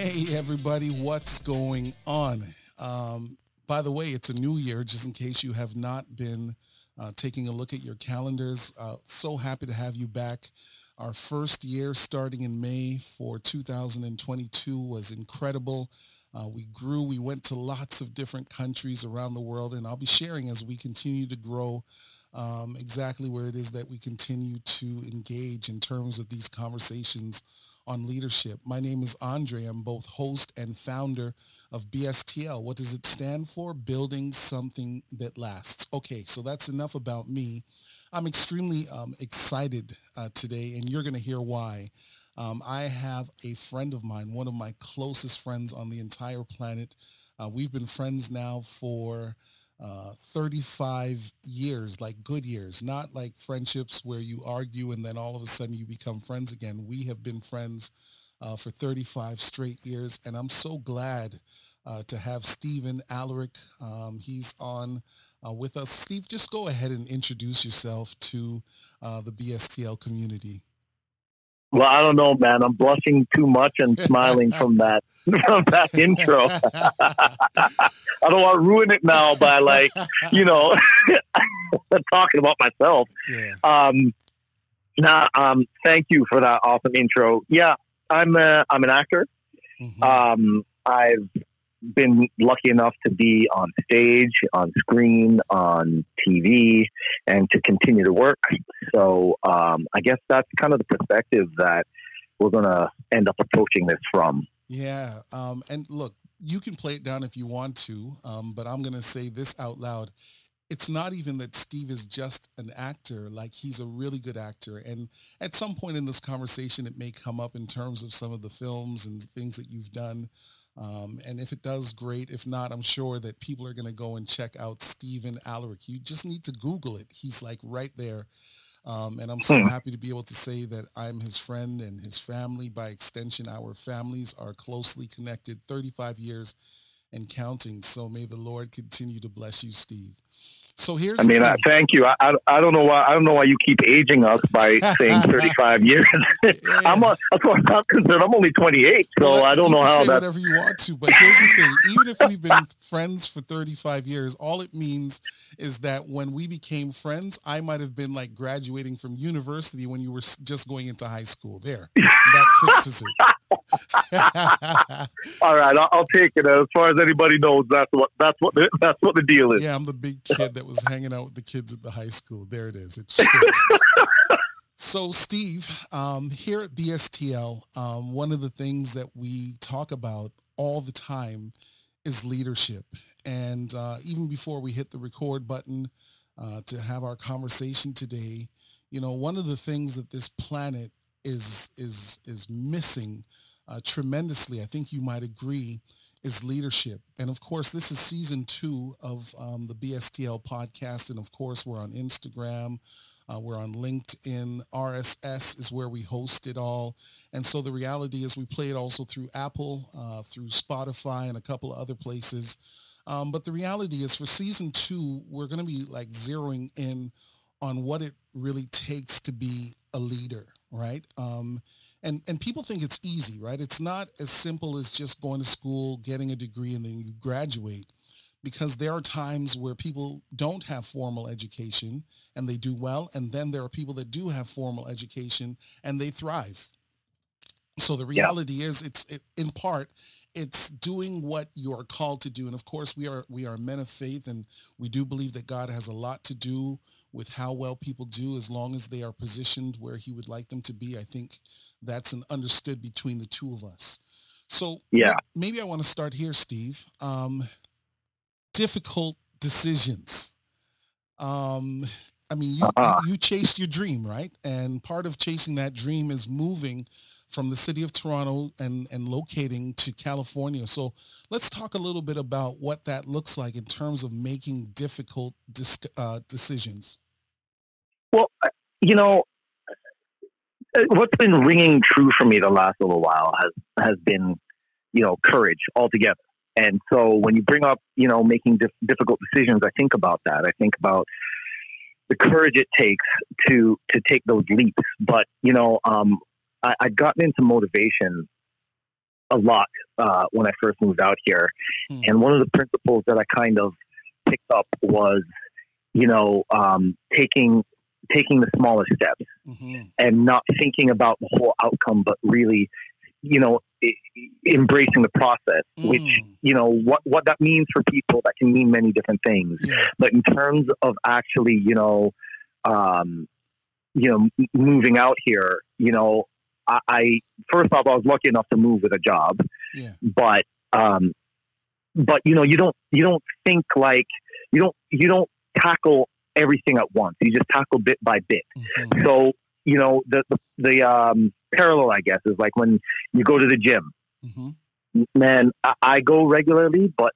Hey, everybody, what's going on? Um, by the way, it's a new year, just in case you have not been uh, taking a look at your calendars. Uh, so happy to have you back. Our first year starting in May for 2022 was incredible. Uh, we grew. We went to lots of different countries around the world, and I'll be sharing as we continue to grow um, exactly where it is that we continue to engage in terms of these conversations on leadership. My name is Andre. I'm both host and founder of BSTL. What does it stand for? Building something that lasts. Okay, so that's enough about me. I'm extremely um, excited uh, today, and you're going to hear why. Um, I have a friend of mine, one of my closest friends on the entire planet. Uh, we've been friends now for uh, 35 years, like good years, not like friendships where you argue and then all of a sudden you become friends again. We have been friends uh, for 35 straight years, and I'm so glad uh, to have Steven Allerick. Um, he's on uh, with us. Steve, just go ahead and introduce yourself to uh, the BSTL community. Well, I don't know, man. I'm blushing too much and smiling from that from that intro. I don't want to ruin it now by like, you know, talking about myself. Yeah. Um, nah, um, thank you for that awesome intro. Yeah, I'm a, I'm an actor. Mm-hmm. Um, I've been lucky enough to be on stage, on screen, on TV, and to continue to work. So um, I guess that's kind of the perspective that we're going to end up approaching this from. Yeah. Um, and look, you can play it down if you want to, um, but I'm going to say this out loud. It's not even that Steve is just an actor, like he's a really good actor. And at some point in this conversation, it may come up in terms of some of the films and things that you've done. Um, and if it does, great. If not, I'm sure that people are going to go and check out Steven Allerick. You just need to Google it. He's like right there. Um, and I'm so hmm. happy to be able to say that I'm his friend and his family. By extension, our families are closely connected, 35 years and counting. So may the Lord continue to bless you, Steve. So here's. I mean, uh, thank you. I, I, I, don't know why I don't know why you keep aging us by saying 35 years. yeah. I'm a, that's what I'm concerned. I'm only 28, so well, I don't know how that. Say whatever you want to, but here's the thing: even if we've been friends for 35 years, all it means is that when we became friends, I might have been like graduating from university when you were just going into high school. There, that fixes it. all right, I'll, I'll take it. As far as anybody knows, that's what that's what the, that's what the deal is. Yeah, I'm the big kid that was hanging out with the kids at the high school. There it is. It's fixed. so, Steve, um, here at BSTL, um, one of the things that we talk about all the time is leadership. And uh, even before we hit the record button uh, to have our conversation today, you know, one of the things that this planet is is is missing uh, tremendously, I think you might agree, is leadership. And of course, this is season two of um, the BSTL podcast. And of course, we're on Instagram. Uh, we're on LinkedIn. RSS is where we host it all. And so the reality is we play it also through Apple, uh, through Spotify, and a couple of other places. Um, but the reality is for season two, we're going to be like zeroing in on what it really takes to be a leader, right? Um, and and people think it's easy, right? It's not as simple as just going to school, getting a degree, and then you graduate. Because there are times where people don't have formal education and they do well, and then there are people that do have formal education and they thrive. So the reality yeah. is, it's it, in part it's doing what you are called to do. And of course we are we are men of faith and we do believe that god has a lot to do with how well people do as long as they are positioned where he would like them to be. I think that's an understood between the two of us. So yeah. maybe i want to start here steve. Um, difficult decisions. Um, i mean you, uh-huh. you chased your dream right and part of chasing that dream is moving from the city of Toronto and, and locating to California. So let's talk a little bit about what that looks like in terms of making difficult dis- uh, decisions. Well, you know, uh, what's been ringing true for me the last little while has has been, you know, courage altogether. And so when you bring up, you know, making dif- difficult decisions, I think about that. I think about the courage it takes to to take those leaps. But you know, um, I, I'd gotten into motivation a lot uh, when I first moved out here, hmm. and one of the principles that I kind of picked up was, you know, um, taking taking the smallest steps mm-hmm. and not thinking about the whole outcome, but really, you know, embracing the process. Mm. Which you know what what that means for people that can mean many different things. Yeah. But in terms of actually, you know, um, you know, moving out here, you know, I, I, first off, I was lucky enough to move with a job, yeah. but um, but you know, you don't you don't think like you don't you don't tackle everything at once. You just tackle bit by bit. Mm-hmm. So you know, the the, the um, parallel, I guess, is like when you go to the gym. Mm-hmm. Man, I, I go regularly, but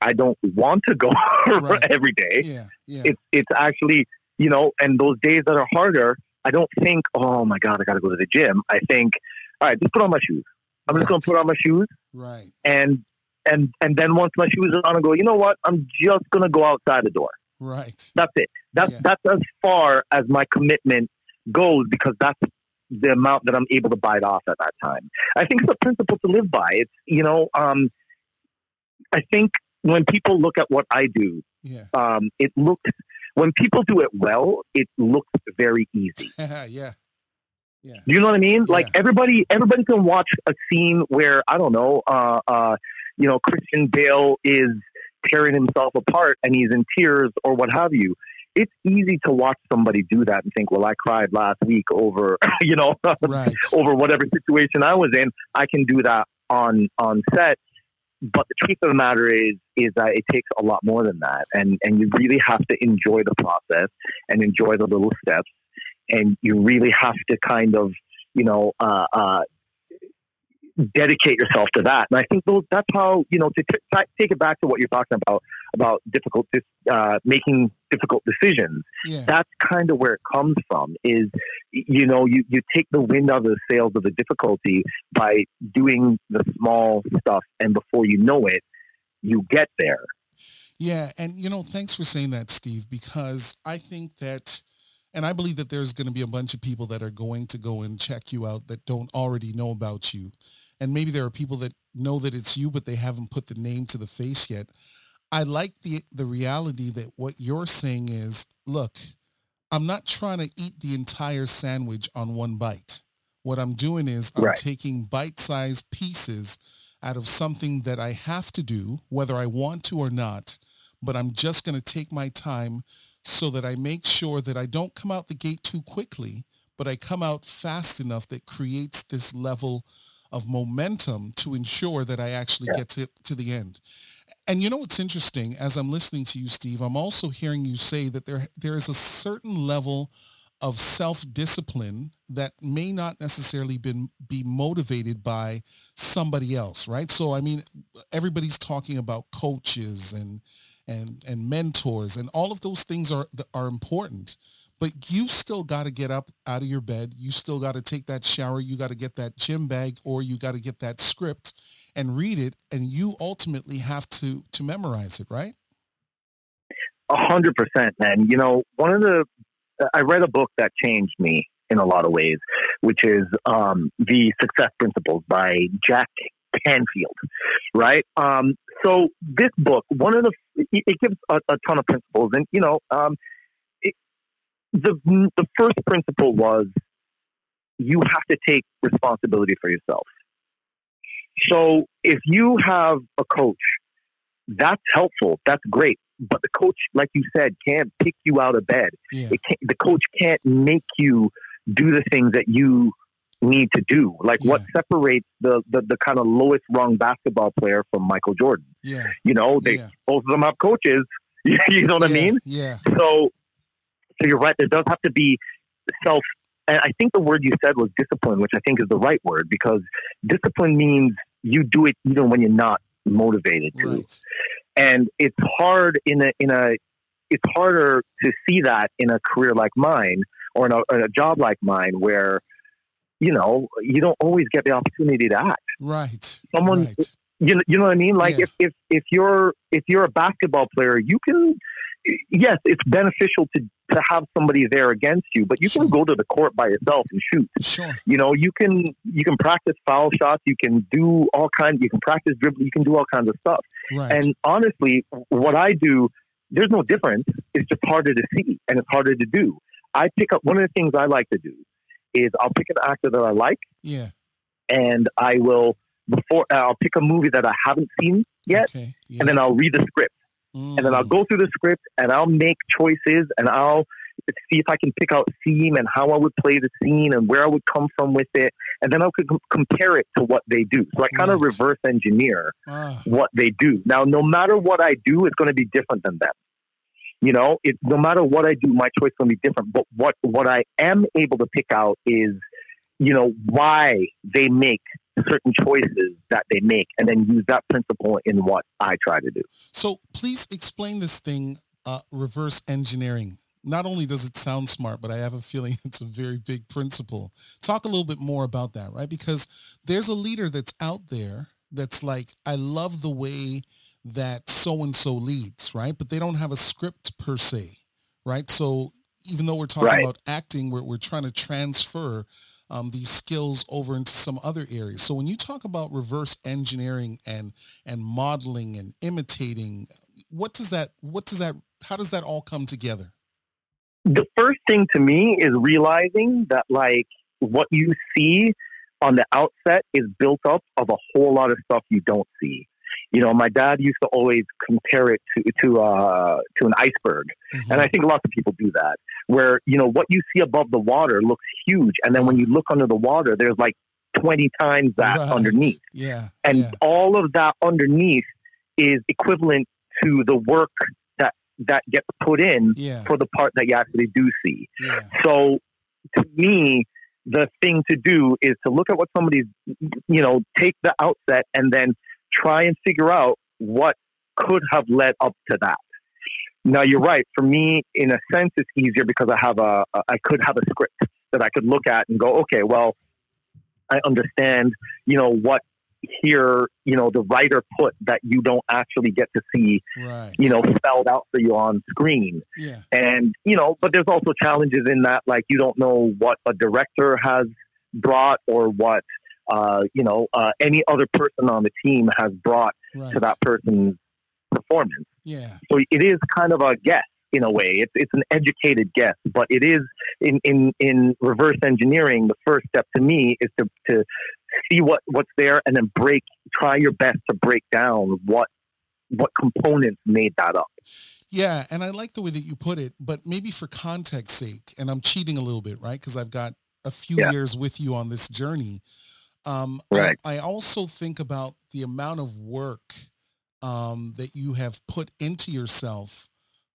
I don't want to go right. every day. Yeah, yeah. It's it's actually you know, and those days that are harder, I don't think, oh my God, I got to go to the gym. I think, all right, just put on my shoes. I'm right. just going to put on my shoes. Right. And, and, and then once my shoes are on, I go, you know what? I'm just going to go outside the door. Right. That's it. That's, yeah. that's as far as my commitment goes because that's the amount that I'm able to bite off at that time. I think it's a principle to live by. It's, you know, um, I think when people look at what I do, yeah. um, it looks when people do it well, it looks very easy. yeah. Yeah. Do you know what I mean? Yeah. Like everybody, everybody can watch a scene where I don't know, uh, uh, you know, Christian Bale is tearing himself apart and he's in tears or what have you. It's easy to watch somebody do that and think, well, I cried last week over, you know, right. over whatever situation I was in. I can do that on on set. But the truth of the matter is, is that it takes a lot more than that, and and you really have to enjoy the process and enjoy the little steps, and you really have to kind of, you know, uh, uh, dedicate yourself to that. And I think those, that's how, you know, to t- take it back to what you're talking about, about difficult, uh, making difficult decisions. Yeah. That's kind of where it comes from is, you know, you, you take the wind out of the sails of the difficulty by doing the small stuff. And before you know it, you get there. Yeah. And, you know, thanks for saying that, Steve, because I think that, and I believe that there's going to be a bunch of people that are going to go and check you out that don't already know about you and maybe there are people that know that it's you, but they haven't put the name to the face yet. I like the the reality that what you're saying is, look, I'm not trying to eat the entire sandwich on one bite. What I'm doing is I'm right. taking bite-sized pieces out of something that I have to do, whether I want to or not, but I'm just going to take my time so that I make sure that I don't come out the gate too quickly, but I come out fast enough that creates this level of momentum to ensure that I actually yeah. get to, to the end. And you know what's interesting? As I'm listening to you, Steve, I'm also hearing you say that there there is a certain level of self-discipline that may not necessarily been, be motivated by somebody else, right? So, I mean, everybody's talking about coaches and and and mentors, and all of those things are are important but you still got to get up out of your bed. You still got to take that shower. You got to get that gym bag or you got to get that script and read it. And you ultimately have to, to memorize it, right? A hundred percent, man. You know, one of the, I read a book that changed me in a lot of ways, which is um, The Success Principles by Jack Canfield, right? Um, so this book, one of the, it gives a, a ton of principles, and you know, um, the the first principle was you have to take responsibility for yourself. So if you have a coach, that's helpful. That's great. But the coach, like you said, can't pick you out of bed. Yeah. the coach can't make you do the things that you need to do. Like yeah. what separates the, the, the kind of lowest rung basketball player from Michael Jordan? Yeah. You know, they yeah. both of them have coaches. you know what I mean? Yeah. So so you're right. There does have to be self. And I think the word you said was discipline, which I think is the right word because discipline means you do it even when you're not motivated to. Right. And it's hard in a in a it's harder to see that in a career like mine or in a, in a job like mine where you know you don't always get the opportunity to act. Right. Someone. Right. You, you know what I mean? Like yeah. if, if if you're if you're a basketball player, you can yes, it's beneficial to to have somebody there against you, but you Sure. can go to the court by yourself and shoot. Sure. You know, you can you can practice foul shots, you can do all kinds, you can practice dribbling, you can do all kinds of stuff. Right. And honestly, what I do, there's no difference. It's just harder to see and it's harder to do. I pick up one of the things I like to do is I'll pick an actor that I like yeah. and I will before I'll pick a movie that I haven't seen yet Okay. Yeah. and then I'll read the script and then I'll Mm. go through the script and I'll make choices and I'll see if I can pick out theme and how I would play the scene and where I would come from with it. And then I could com- compare it to what they do. So I kind of reverse engineer Ah, what they do. Now, no matter what I do, it's going to be different than them. You know, it's no matter what I do, my choice is going to be different. But what, what I am able to pick out is, you know, why they make certain choices that they make and then use that principle in what I try to do. so please explain this thing, uh, reverse engineering. Not only does it sound smart, but I have a feeling it's a very big principle. Talk a little bit more about that, right? Because there's a leader that's out there that's like, I love the way that so-and-so leads, right? But they don't have a script per se, right? So even though we're talking Right. about acting, we're, we're trying to transfer um, these skills over into some other areas. So when you talk about reverse engineering and and modeling and imitating, what does that what does that how does that all come together? the first thing to me is realizing that like what you see on the outset is built up of a whole lot of stuff you don't see. You know, my dad used to always compare it to to uh, to an iceberg, Mm-hmm. and I think lots of people do that. Where you know what you see above the water looks huge, and then when you look under the water, there's like twenty times that Right. underneath, Yeah. and yeah. all of that underneath is equivalent to the work that that gets put in Yeah. for the part that you actually do see. Yeah. So to me, the thing to do is to look at what somebody's, you know, take the outset and then try and figure out what could have led up to that. Now you're right. For me, in a sense, it's easier because I have a, a I could have a script that I could look at and go, okay, well, I understand, you know, what here, you know, the writer put that you don't actually get to see, Right. you know, spelled out for you on screen Yeah. and you know but there's also challenges in that like you don't know what a director has brought or what uh, you know uh, any other person on the team has brought Right. to that person's performance Yeah. so it is kind of a guess in a way it's, it's an educated guess but it is in, in, in reverse engineering the first step to me is to, to see what, what's there and then break try your best to break down what what components made that up Yeah, and I like the way that you put it, but maybe for context sake, and I'm cheating a little bit, right? Because I've got a few Yeah. years with you on this journey. Um, I- Right. I, also think about the amount of work um, that you have put into yourself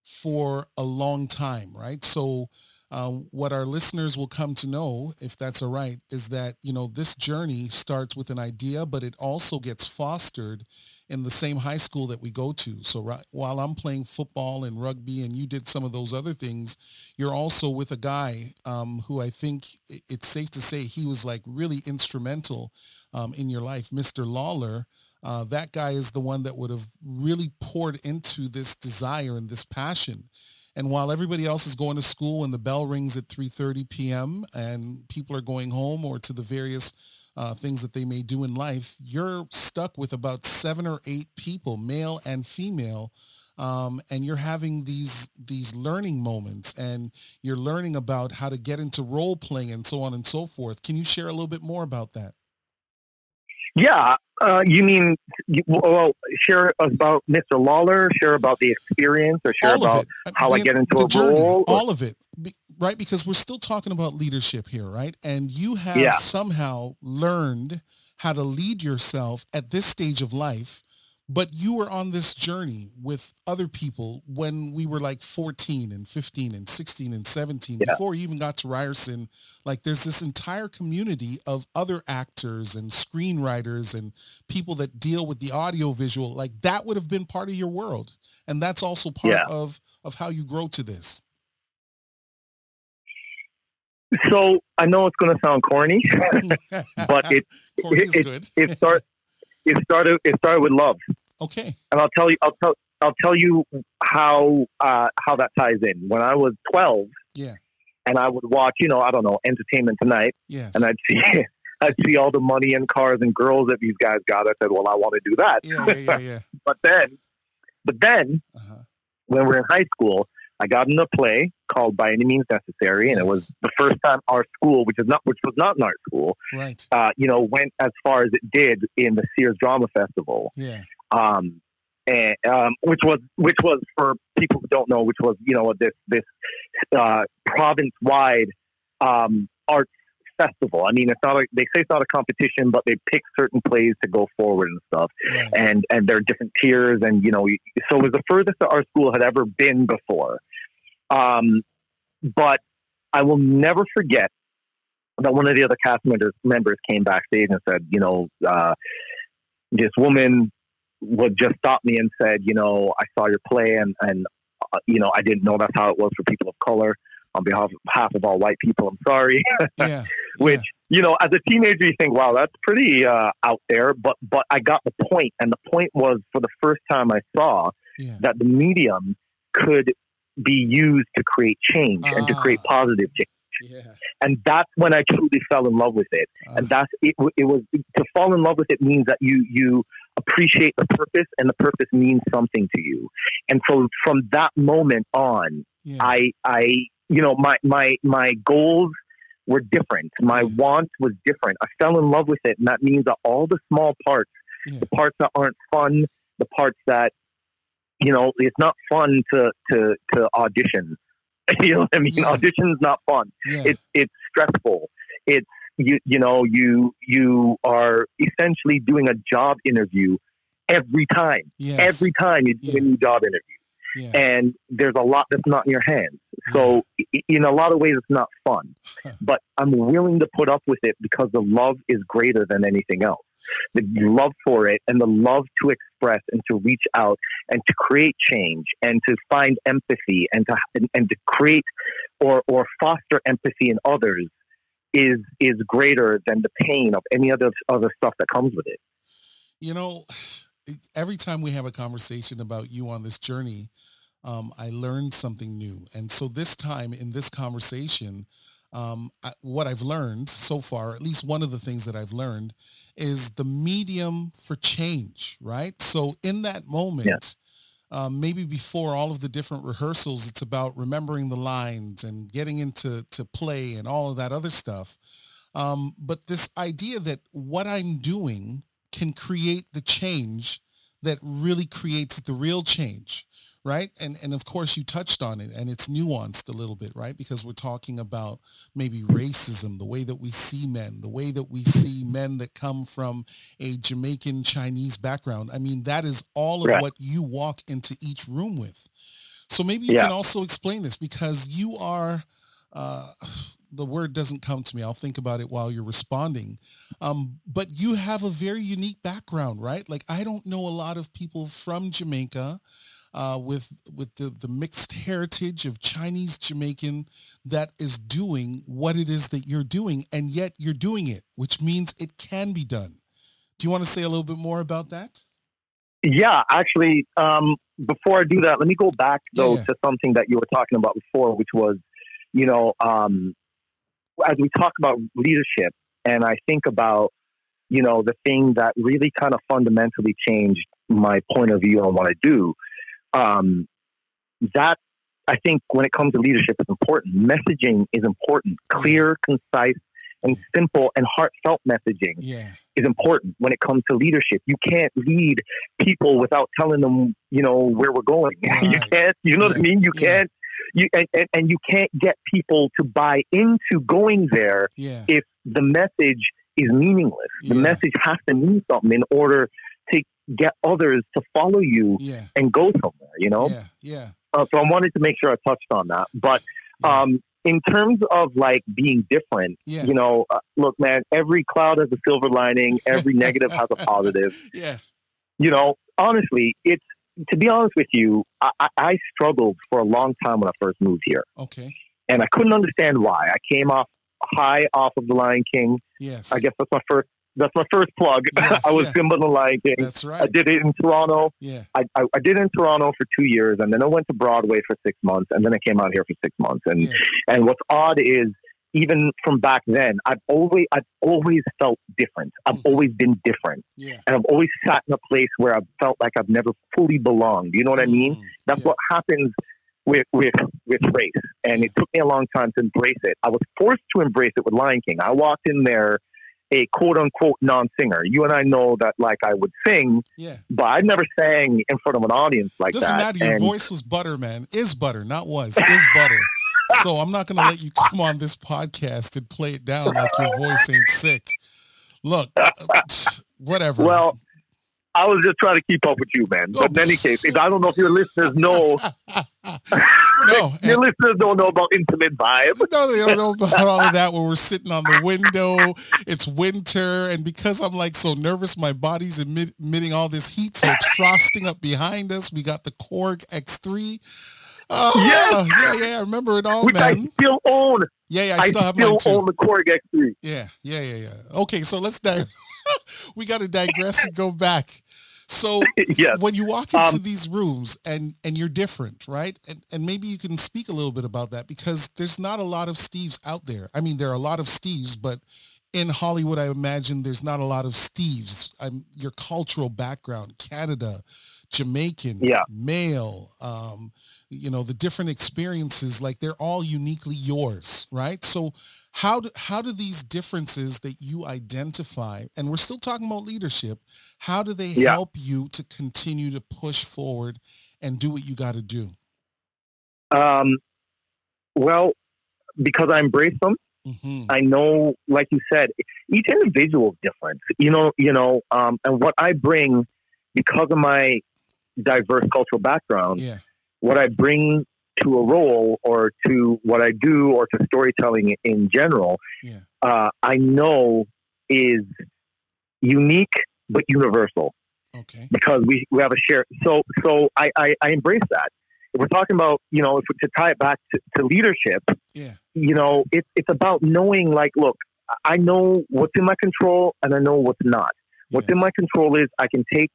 for a long time, right? So um, what our listeners will come to know, if that's all right, is that, you know, this journey starts with an idea, but it also gets fostered in the same high school that we go to. So right, while I'm playing football and rugby and you did some of those other things, you're also with a guy um, who I think it's safe to say he was like really instrumental um, in your life, Mr. Lawler. Uh, that guy is the one that would have really poured into this desire and this passion. And while everybody else is going to school and the bell rings at 3.30 p.m. and people are going home or to the various uh, things that they may do in life, you're stuck with about seven or eight people, male and female, um, and you're having these these learning moments, and you're learning about how to get into role playing and so on and so forth. Can you share a little bit more about that? Yeah, uh, you mean well, share about Mr. Lawler, share about the experience, or share all about. Uh, how I get into a journey, role, all of it, right? Because we're still talking about leadership here, right? And you have Yeah. somehow learned how to lead yourself at this stage of life, but you were on this journey with other people when we were like 14 and 15 and 16 and 17 Yeah. before you even got to Ryerson. Like there's this entire community of other actors and screenwriters and people that deal with the audio visual. Like that would have been part of your world. And that's also part Yeah. of, of how you grow to this. So I know it's going to sound corny, but it Corny it- it start it started it started with love, okay. and I'll tell you I'll tell I'll tell you how uh, how that ties in. When I was twelve, Yeah. and I would watch, you know, I don't know, Entertainment Tonight, Yes. and I'd see I'd see all the money and cars and girls that these guys got. I said, well, I want to do that. yeah, yeah, yeah, yeah. But then, but then Uh-huh. when we're in high school, I got in a play called By Any Means Necessary, and it was the first time our school, which is not which was not an art school, Right. uh, you know, went as far as it did in the Sears Drama Festival, Yeah. Um, and um, which was which was for people who don't know, which was you know this this uh, province wide um, arts festival. I mean, it's not a, they say it's not a competition, but they pick certain plays to go forward and stuff Right. and and there are different tiers and you know so it was the furthest that our school had ever been before um, but i will never forget that one of the other cast members members came backstage and said you know uh, this woman would just stop me and said you know i saw your play and and uh, you know i didn't know that's how it was for people of color on behalf of half of all white people i'm sorry Yeah. which you know as a teenager you think wow that's pretty uh, out there but but i got the point and the point was for the first time i saw yeah. that the medium could be used to create change and to create Ah. positive change Yeah. and that's when i truly fell in love with it Uh, and that's it, it was to fall in love with it means that you you appreciate the purpose and the purpose means something to you and so from that moment on yeah. I I you know my my my goals were different. My Mm. want was different. I fell in love with it, and that means that all the small parts, Yeah. the parts that aren't fun, the parts that you know it's not fun to to to audition. you know what I mean? Yeah. Audition's not fun. yeah. It's it's stressful. It's you you know you you are essentially doing a job interview every time. yes. Every time you do Yeah. a new job interview yeah. and there's a lot that's not in your hands. So, i- in a lot of ways, it's not fun. But I'm willing to put up with it because the love is greater than anything else. The love for it and the love to express and to reach out and to create change and to find empathy and to and, and to create or or foster empathy in others is is greater than the pain of any other other stuff that comes with it. You know, every time we have a conversation about you on this journey, um, I learned something new. And so this time in this conversation, um, I, what I've learned so far, at least one of the things that I've learned, is the medium for change, right? So in that moment, um, maybe before all of the different rehearsals, it's about remembering the lines and getting into to play and all of that other stuff. Um, but this idea that what I'm doing can create the change that really creates the real change right and and of course you touched on it and it's nuanced a little bit right because we're talking about maybe racism the way that we see men the way that we see men that come from a jamaican chinese background i mean that is all of Right. what you walk into each room with so maybe you Yeah. can also explain this because you are uh, the word doesn't come to me. I'll think about it while you're responding. Um, but you have a very unique background, right? Like I don't know a lot of people from Jamaica uh, with with the, the mixed heritage of Chinese Jamaican that is doing what it is that you're doing, and yet you're doing it, which means it can be done. Do you want to say a little bit more about that? Yeah, actually, um, before I do that, let me go back though Yeah, to something that you were talking about before, which was, you know, um, as we talk about leadership, and I think about, you know, the thing that really kind of fundamentally changed my point of view on what I do. Um, that I think when it comes to leadership is important. Messaging is important. Clear, concise, and simple and heartfelt messaging Yeah, is important when it comes to leadership. You can't lead people without telling them, you know, where we're going. you can't, you know what I mean? You Yeah. can't, you and, and, and you can't get people to buy into going there yeah, if the message is meaningless. The message has to mean something in order get others to follow you yeah, and go somewhere, you know? yeah, yeah. Uh, so I wanted to make sure I touched on that. But yeah. um, in terms of like being different, yeah. you know, uh, look, man, every cloud has a silver lining, every negative has a positive. yeah, You know, honestly, it's to be honest with you, I, I, I struggled for a long time when I first moved here, okay, and I couldn't understand why. I came off high off of The Lion King. yes, I guess that's my first that's my first plug. Yes, I was yeah. Simba the Lion King. That's I did it in Toronto. Yeah. I, I, I did it in Toronto for two years, and then I went to Broadway for six months, and then I came out here for six months. And Yeah. and what's odd is even from back then, I've always I've always felt different. I've Mhm. always been different, Yeah. and I've always sat in a place where I've felt like I've never fully belonged. You know what I mean? Mm, That's yeah. what happens with with with race, and it took me a long time to embrace it. I was forced to embrace it with Lion King. I walked in there a quote unquote non singer. You and I know that like I would sing, Yeah. but I never sang in front of an audience like that. Doesn't that. matter. Your voice was butter, man. Is butter, not was. Is butter. So I'm not going to let you come on this podcast and play it down like your voice ain't sick. Look, uh, whatever. Well, I was just trying to keep up with you, man. But in any case, if, I don't know if your listeners know, no, your listeners don't know about intimate vibe. no, they don't know about all of that. Where we're sitting on the window, it's winter, and because I'm like so nervous, my body's emit- emitting all this heat, so it's frosting up behind us. We got the Korg X3. Oh, ah, Yes! yeah, yeah, I remember it all, Which I still own. Yeah, yeah, I I still have mine still own the Korg X3. Yeah, yeah, yeah, yeah. Okay, so let's di- we got to digress and go back. So yes. when you walk into Um, these rooms and and you're different, right? And and maybe you can speak a little bit about that because there's not a lot of Steves out there. I mean, there are a lot of Steves, but in Hollywood, I imagine there's not a lot of Steves. I'm your cultural background, Canada, Jamaican, Yeah. male, um, you know, the different experiences, like they're all uniquely yours, right? So how do, how do these differences that you identify, and we're still talking about leadership, how do they Yeah. help you to continue to push forward and do what you got to do? Um, well, because I embrace them, hmm I know, like you said, each individual is different. You know, you know, um, and what I bring because of my diverse cultural background, Yeah. what I bring to a role or to what I do or to storytelling in general, Yeah. uh, I know is unique but universal Okay. because we, we have a share. So so I, I, I embrace that. If we're talking about you know if we, to tie it back to, to leadership, Yeah. you know it, it's about knowing like look I know what's in my control and I know what's not. What's in my control is I can take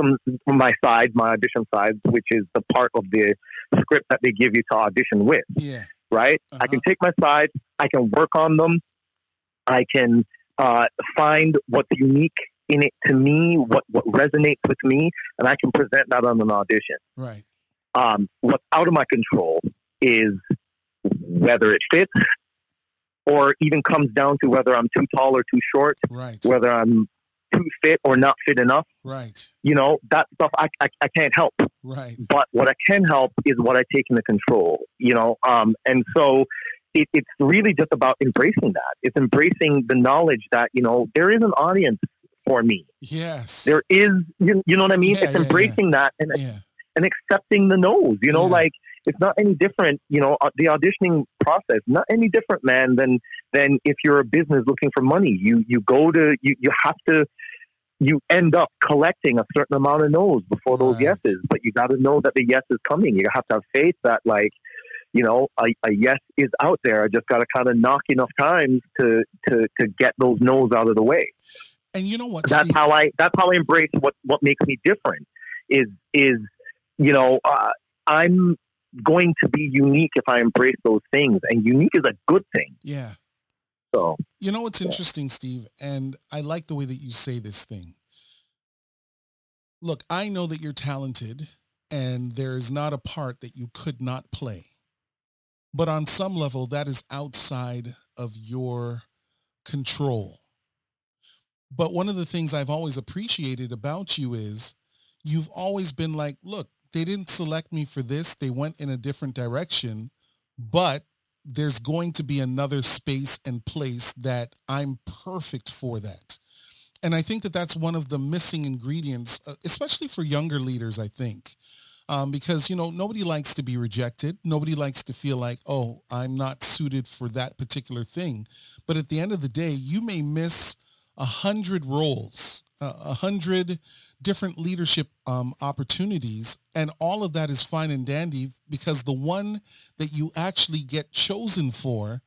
some from my side, my audition side, which is the part of the script that they give you to audition with, Yeah. right? I Uh-huh. can take my sides, I can work on them, I can uh, find what's unique in it to me, what what resonates with me, and I can present that on an audition. Right. Um, what's out of my control is whether it fits, or even comes down to whether I'm too tall or too short, Right. whether I'm too fit or not fit enough. Right. You know, that stuff I, I, I can't help. Right. But what I can help is what I take into control, you know. Um, and so it, it's really just about embracing that. It's embracing the knowledge that, you know, there is an audience for me. Yes. There is, you, you know what I mean? Yeah, it's yeah, yeah. embracing that and, and accepting the no's, you know, like it's not any different, you know, uh, the auditioning process, not any different, man, than, than if you're a business looking for money. You, you go to, you, you have to, you end up collecting a certain amount of no's before those Right. yeses, but you got to know that the yes is coming. You have to have faith that, like, you know, a, a yes is out there. I just got to kind of knock enough times to to to get those no's out of the way. And you know what? That's Steve? how I that's how I embrace what what makes me different. Is is you know uh, I'm going to be unique if I embrace those things, and unique is a good thing. yeah. So You know what's Yeah. interesting, Steve, and I like the way that you say this thing. Look, I know that you're talented and there is not a part that you could not play. But on some level, that is outside of your control. But one of the things I've always appreciated about you is you've always been like, look, they didn't select me for this. They went in a different direction, but there's going to be another space and place that I'm perfect for that. And I think that that's one of the missing ingredients, uh, especially for younger leaders, I think. Um, because, you know, nobody likes to be rejected. Nobody likes to feel like, oh, I'm not suited for that particular thing. But at the end of the day, you may miss a hundred roles, a hundred different leadership um, opportunities, and all of that is fine and dandy because the one that you actually get chosen for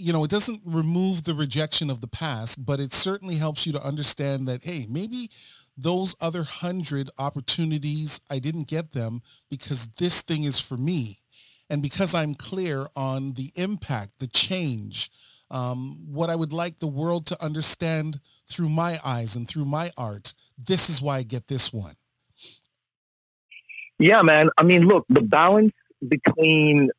you know, it doesn't remove the rejection of the past, but it certainly helps you to understand that, hey, maybe those other hundred opportunities, I didn't get them because this thing is for me. And because I'm clear on the impact, the change, um, what I would like the world to understand through my eyes and through my art, this is why I get this one. Yeah, man. I mean, look, the balance between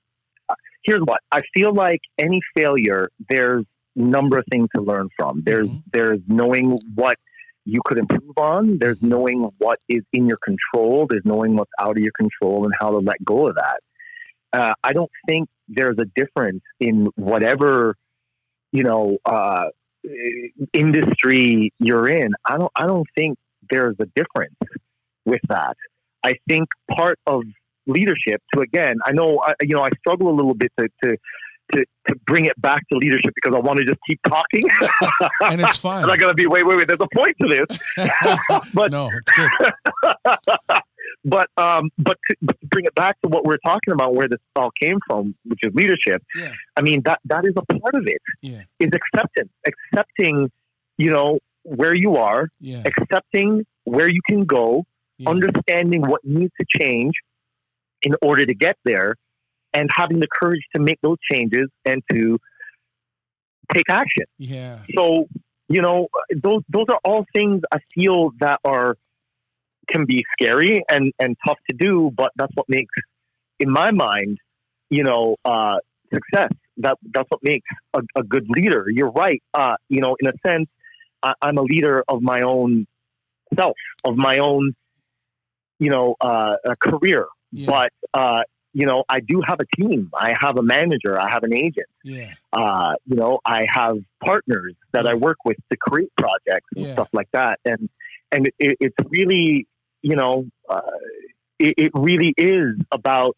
here's what I feel like any failure, there's a number of things to learn from. There's mm-hmm. there's knowing what you could improve on. There's mm-hmm. knowing what is in your control. There's knowing what's out of your control and how to let go of that. Uh, I don't think there's a difference in whatever you know uh, industry you're in. I don't. I don't think there's a difference with that. I think part of leadership to again i know I, you know i struggle a little bit to, to to, to bring it back to leadership because I want to just keep talking. and it's fine. and I gotta be wait, wait, wait. There's a point to this. but no, it's good. But um, but to, but to bring it back to what we're talking about, where this all came from, which is leadership. Yeah. I mean that that is a part of it. Yeah. Is acceptance, accepting, you know, where you are, yeah. accepting where you can go, yeah. understanding what needs to change, in order to get there and having the courage to make those changes and to take action. Yeah. So, you know, those those are all things I feel that are can be scary and and tough to do, but that's what makes in my mind, you know, uh, success. That that's what makes a, a good leader. You're right. Uh, you know, in a sense, I, I'm a leader of my own self, of my own, you know, uh, career, yeah. But uh, you know, I do have a team. I have a manager. I have an agent. Yeah. Uh, you know, I have partners that yeah. I work with to create projects and yeah. stuff like that. And and it, it's really, you know, uh, it, it really is about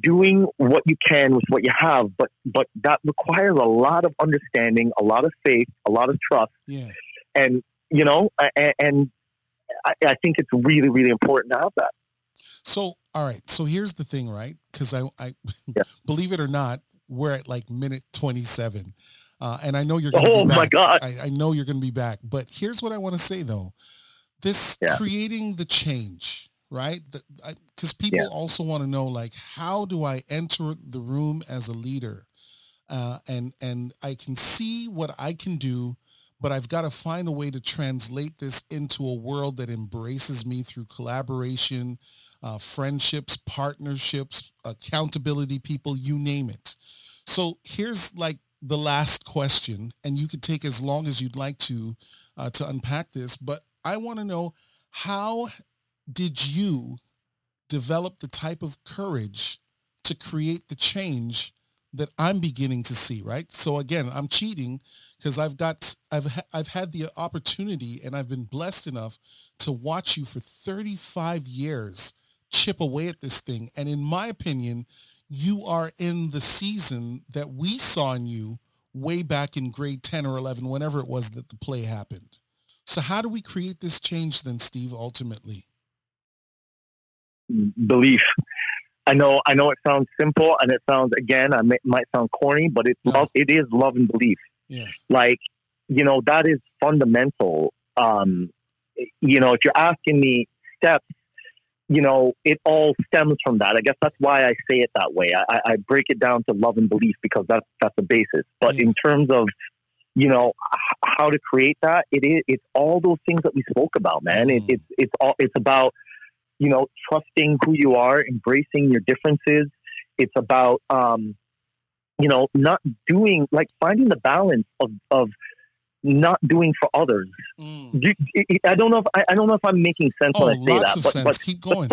doing what you can with what you have, but but that requires a lot of understanding, a lot of faith, a lot of trust. Yeah. And you know, and, and I, I think it's really, really important to have that. So, all right. So here's the thing, right? Because I, I yeah. believe it or not, we're at like minute 27. Uh, and I know you're going to oh be back. my God. I, I know you're going to be back. But here's what I want to say, though. This yeah. creating the change, right? Because people yeah. also want to know, like, how do I enter the room as a leader? Uh, and and I can see what I can do but I've got to find a way to translate this into a world that embraces me through collaboration, uh, friendships, partnerships, accountability people, you name it. So here's like the last question, and you could take as long as you'd like to uh, to unpack this, but I want to know how did you develop the type of courage to create the change that I'm beginning to see, right? So again, I'm cheating because I've got I've ha- I've had the opportunity and I've been blessed enough to watch you for 35 years chip away at this thing. And in my opinion, you are in the season that we saw in you way back in grade 10 or 11, whenever it was that the play happened. So how do we create this change then, Steve, ultimately? Belief. I know, I know it sounds simple and it sounds, again, I may, might sound corny, but it's love, it is love and belief. Yeah. Like, you know, that is fundamental. Um, you know, if you're asking me steps you know, it all stems from that. I guess that's why I say it that way. I, I break it down to love and belief because that's that's the basis. But yeah. in terms of, you know, how to create that, it is it's all those things that we spoke about, man. Mm. It, it's it's all it's about, you know, trusting who you are, embracing your differences. It's about, um, you know, not doing like finding the balance of of not doing for others. Mm. I don't know if I, I, don't know if I'm making sense oh, when I say that, but, but Keep going.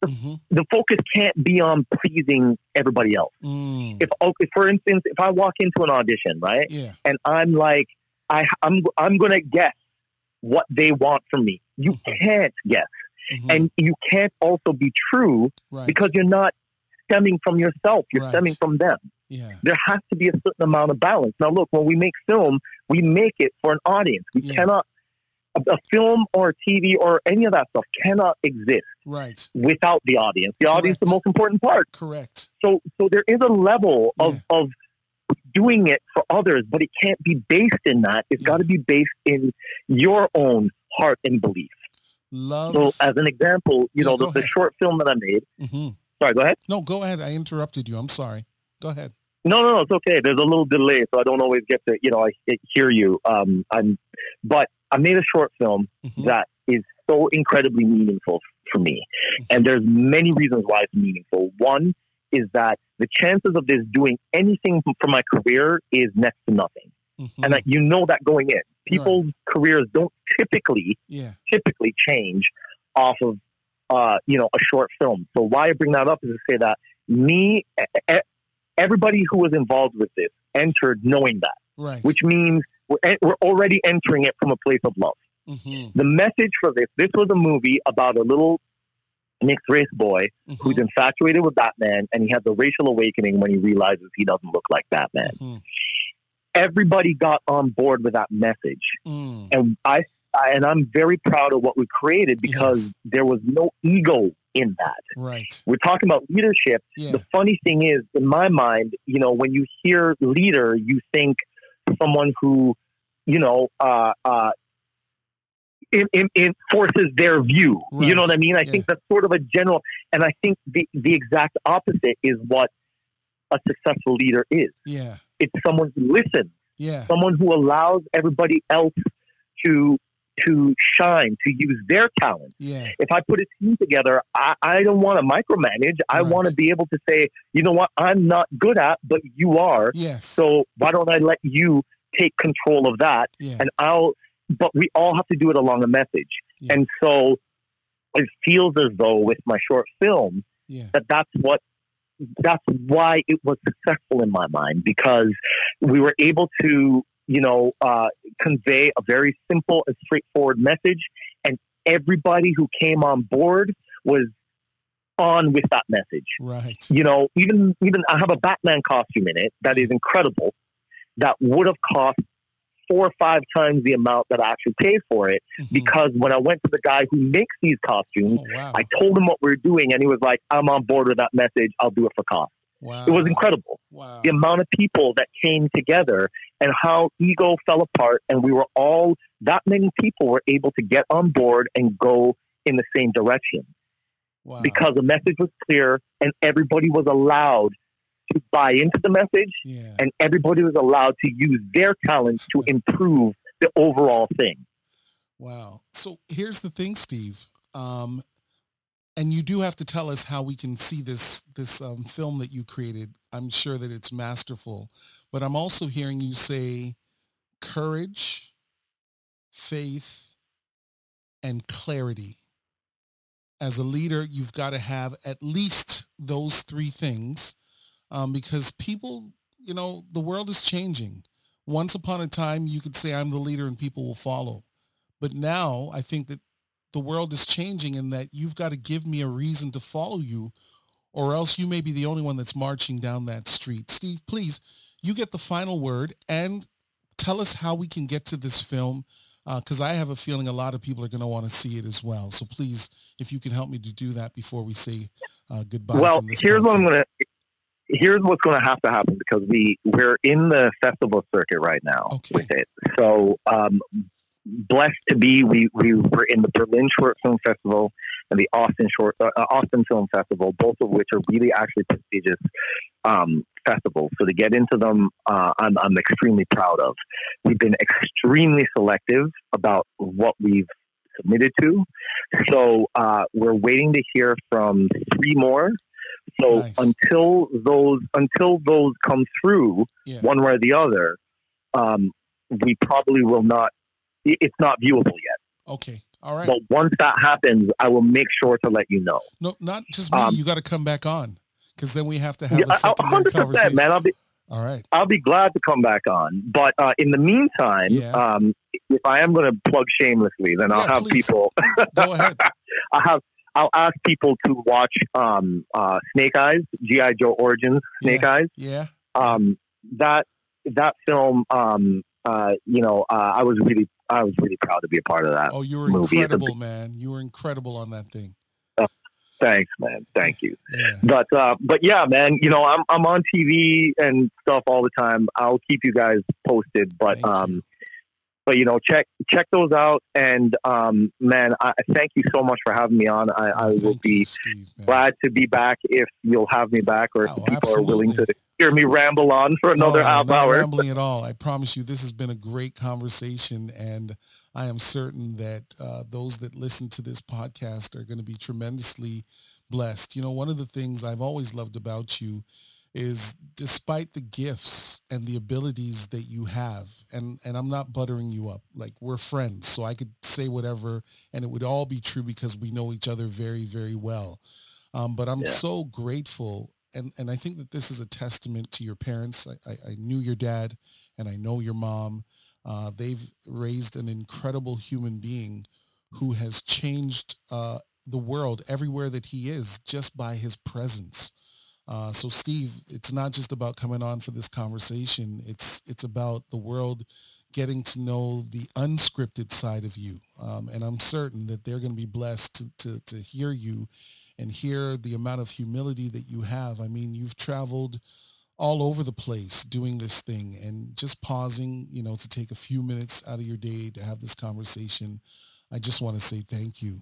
The focus mm-hmm. the focus can't be on pleasing everybody else. Mm. If, oh, if, for instance, if I walk into an audition, right, yeah. and I'm like, I, I'm I'm gonna guess what they want from me. You mm-hmm. can't guess, mm-hmm. and you can't also be true right. because you're not stemming from yourself. You're right. stemming from them. Yeah. There has to be a certain amount of balance. Now, look, when we make film, we make it for an audience. We yeah. cannot, a, a, film or TV or any of that stuff cannot exist right. without the audience. The Correct. audience is the most important part. Correct. So, so there is a level of, yeah. of doing it for others, but it can't be based in that. It's got to be based in your own heart and belief. Love. So, as an example, you Yeah, know, the, the short film that I made. hmm Sorry, go ahead. No, go ahead. I interrupted you. I'm sorry. Go ahead. No, no, no, it's okay. There's a little delay, so I don't always get to, you know, I, I hear you. Um, I'm, but I made a short film Mhm. that is so incredibly meaningful for me, and there's many reasons why it's meaningful. One is that the chances of this doing anything for my career is next to nothing, Mhm. and that you know that going in. People's careers don't typically yeah. typically change off of uh, you know a short film. So why I bring that up is to say that me, everybody who was involved with this entered knowing that, Right. which means we're, we're already entering it from a place of love. Hmm The message for this, this was a movie about a little mixed race boy who's hmm infatuated with Batman, and he has a racial awakening when he realizes he doesn't look like Batman. hmm Everybody got on board with that message Mm. and I, I and I'm very proud of what we created because Yes. there was no ego in that. Right. We're talking about leadership. Yeah. The funny thing is, in my mind, you know, when you hear leader, you think someone who, you know, uh, uh, in, in, enforces their view. You know what I mean? I Yeah. think that's sort of a general, and I think the the exact opposite is what a successful leader is. Yeah. It's someone who listens Yeah. someone who allows everybody else to to shine, to use their talent. Yeah. If I put a team together, I, I don't want to micromanage. I Right. want to be able to say, you know what, I'm not good at, but you are. Yes. So why don't I let you take control of that? yeah. And I'll. But we all have to do it along a message. Yeah. And so it feels as though with my short film yeah. that that's what that's why it was successful in my mind because we were able to you know uh, convey a very simple and straightforward message and everybody who came on board was on with that message Right. you know even even i have a batman costume in it that is incredible that would have cost four or five times the amount that i actually paid for it Mhm. because when i went to the guy who makes these costumes Oh, wow. I told him what we are doing, and he was like, "I'm on board with that message. I'll do it for cost." wow. It was incredible Wow. the amount of people that came together and how ego fell apart, and we were all that many people were able to get on board and go in the same direction Wow. because the message was clear, and everybody was allowed to buy into the message, yeah. and everybody was allowed to use their talents to improve the overall thing. Wow. So here's the thing, Steve. Um, and you do have to tell us how we can see this this um, film that you created. I'm sure that it's masterful, but I'm also hearing you say courage, faith, and clarity. As a leader, you've got to have at least those three things um, because people, you know, the world is changing. Once upon a time, you could say, I'm the leader and people will follow. But now I think that the world is changing and that you've got to give me a reason to follow you or else you may be the only one that's marching down that street. Steve, please, you get the final word and tell us how we can get to this film because I have a feeling a lot of people are going to want to see it as well. So please, if you can help me to do that before we say uh, goodbye. well, from this here's what I'm going to. Here's what's going to have to happen because we we're in the festival circuit right now Okay. with it. So um, blessed to be, we we were in the Berlin Short Film Festival and the Austin Short uh, Austin Film Festival, both of which are really actually prestigious um, festivals. So to get into them, uh, I'm I'm extremely proud of. We've been extremely selective about what we've submitted to. So uh, we're waiting to hear from three more. So Nice. until those until those come through, Yeah. one way or the other, um, we probably will not. It's not viewable yet. Okay. All right. But once that happens, I will make sure to let you know. no, not just me. um, you got to come back on because then we have to have Yeah, a secondary conversation. man. I'll be All right. I'll be glad to come back on. But uh, in the meantime, Yeah. um, if I am going to plug shamelessly, then I'll Yeah, have please. people. Go ahead. I have. I'll ask people to watch um, uh, Snake Eyes, GI Joe Origins, Snake Eyes. Yeah. um, that that film, um, uh, you know, uh, I was really, I was really proud to be a part of that. Oh, you were movie is a incredible, man. You were incredible on that thing. Thanks, man. Thank you. Yeah. But uh, but yeah, man. You know, I'm I'm on TV and stuff all the time. I'll keep you guys posted. But thank um, you. But you know, check check those out. And um, man, I thank you so much for having me on. I, I will be Steve, glad to be back if you'll have me back, or if oh, people absolutely. are willing to hear me ramble on for another no, half not hour. Rambling at all. I promise you, this has been a great conversation, and I am certain that uh, those that listen to this podcast are going to be tremendously blessed. You know, one of the things I've always loved about you is despite the gifts and the abilities that you have, and, and I'm not buttering you up, like we're friends, so I could say whatever and it would all be true because we know each other very, very well. Um, but I'm yeah. so grateful and and I think that this is a testament to your parents. I, I, I knew your dad, and I know your mom. Uh, they've raised an incredible human being who has changed uh, the world everywhere that he is just by his presence. Uh, so Steve, it's not just about coming on for this conversation. It's it's about the world getting to know the unscripted side of you. Um, and I'm certain that they're going to be blessed to, to, to hear you and hear the amount of humility that you have. I mean, you've traveled all over the place doing this thing and just pausing, you know, to take a few minutes out of your day to have this conversation. I just want to say thank you.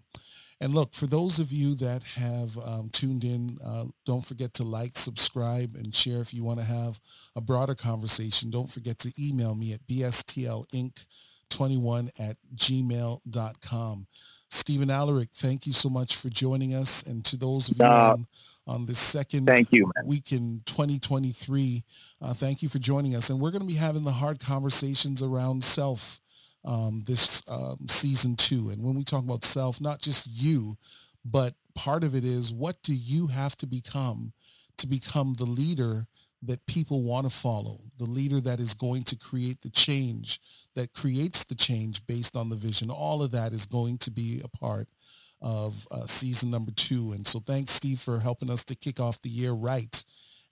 And look, for those of you that have um, tuned in, uh, don't forget to like, subscribe, and share if you want to have a broader conversation. Don't forget to email me at bstlinc21 at gmail.com. Steven Allerick, thank you so much for joining us. And to those of you uh, on, on the second thank you, week in 2023, uh, thank you for joining us. And we're going to be having the hard conversations around self um, this um, season two. And when we talk about self, not just you, but part of it is what do you have to become to become the leader that people want to follow, the leader that is going to create the change, that creates the change based on the vision. All of that is going to be a part of uh, season number two. And so thanks, Steve, for helping us to kick off the year right.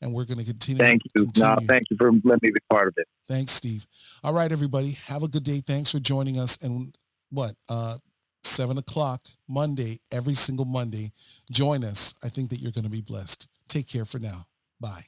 And we're going to continue. Thank you. Continue. No, thank you for letting me be part of it. Thanks, Steve. All right, everybody. Have a good day. Thanks for joining us. And what? Uh, 7 o'clock Monday, every single Monday. Join us. I think that you're going to be blessed. Take care for now. Bye.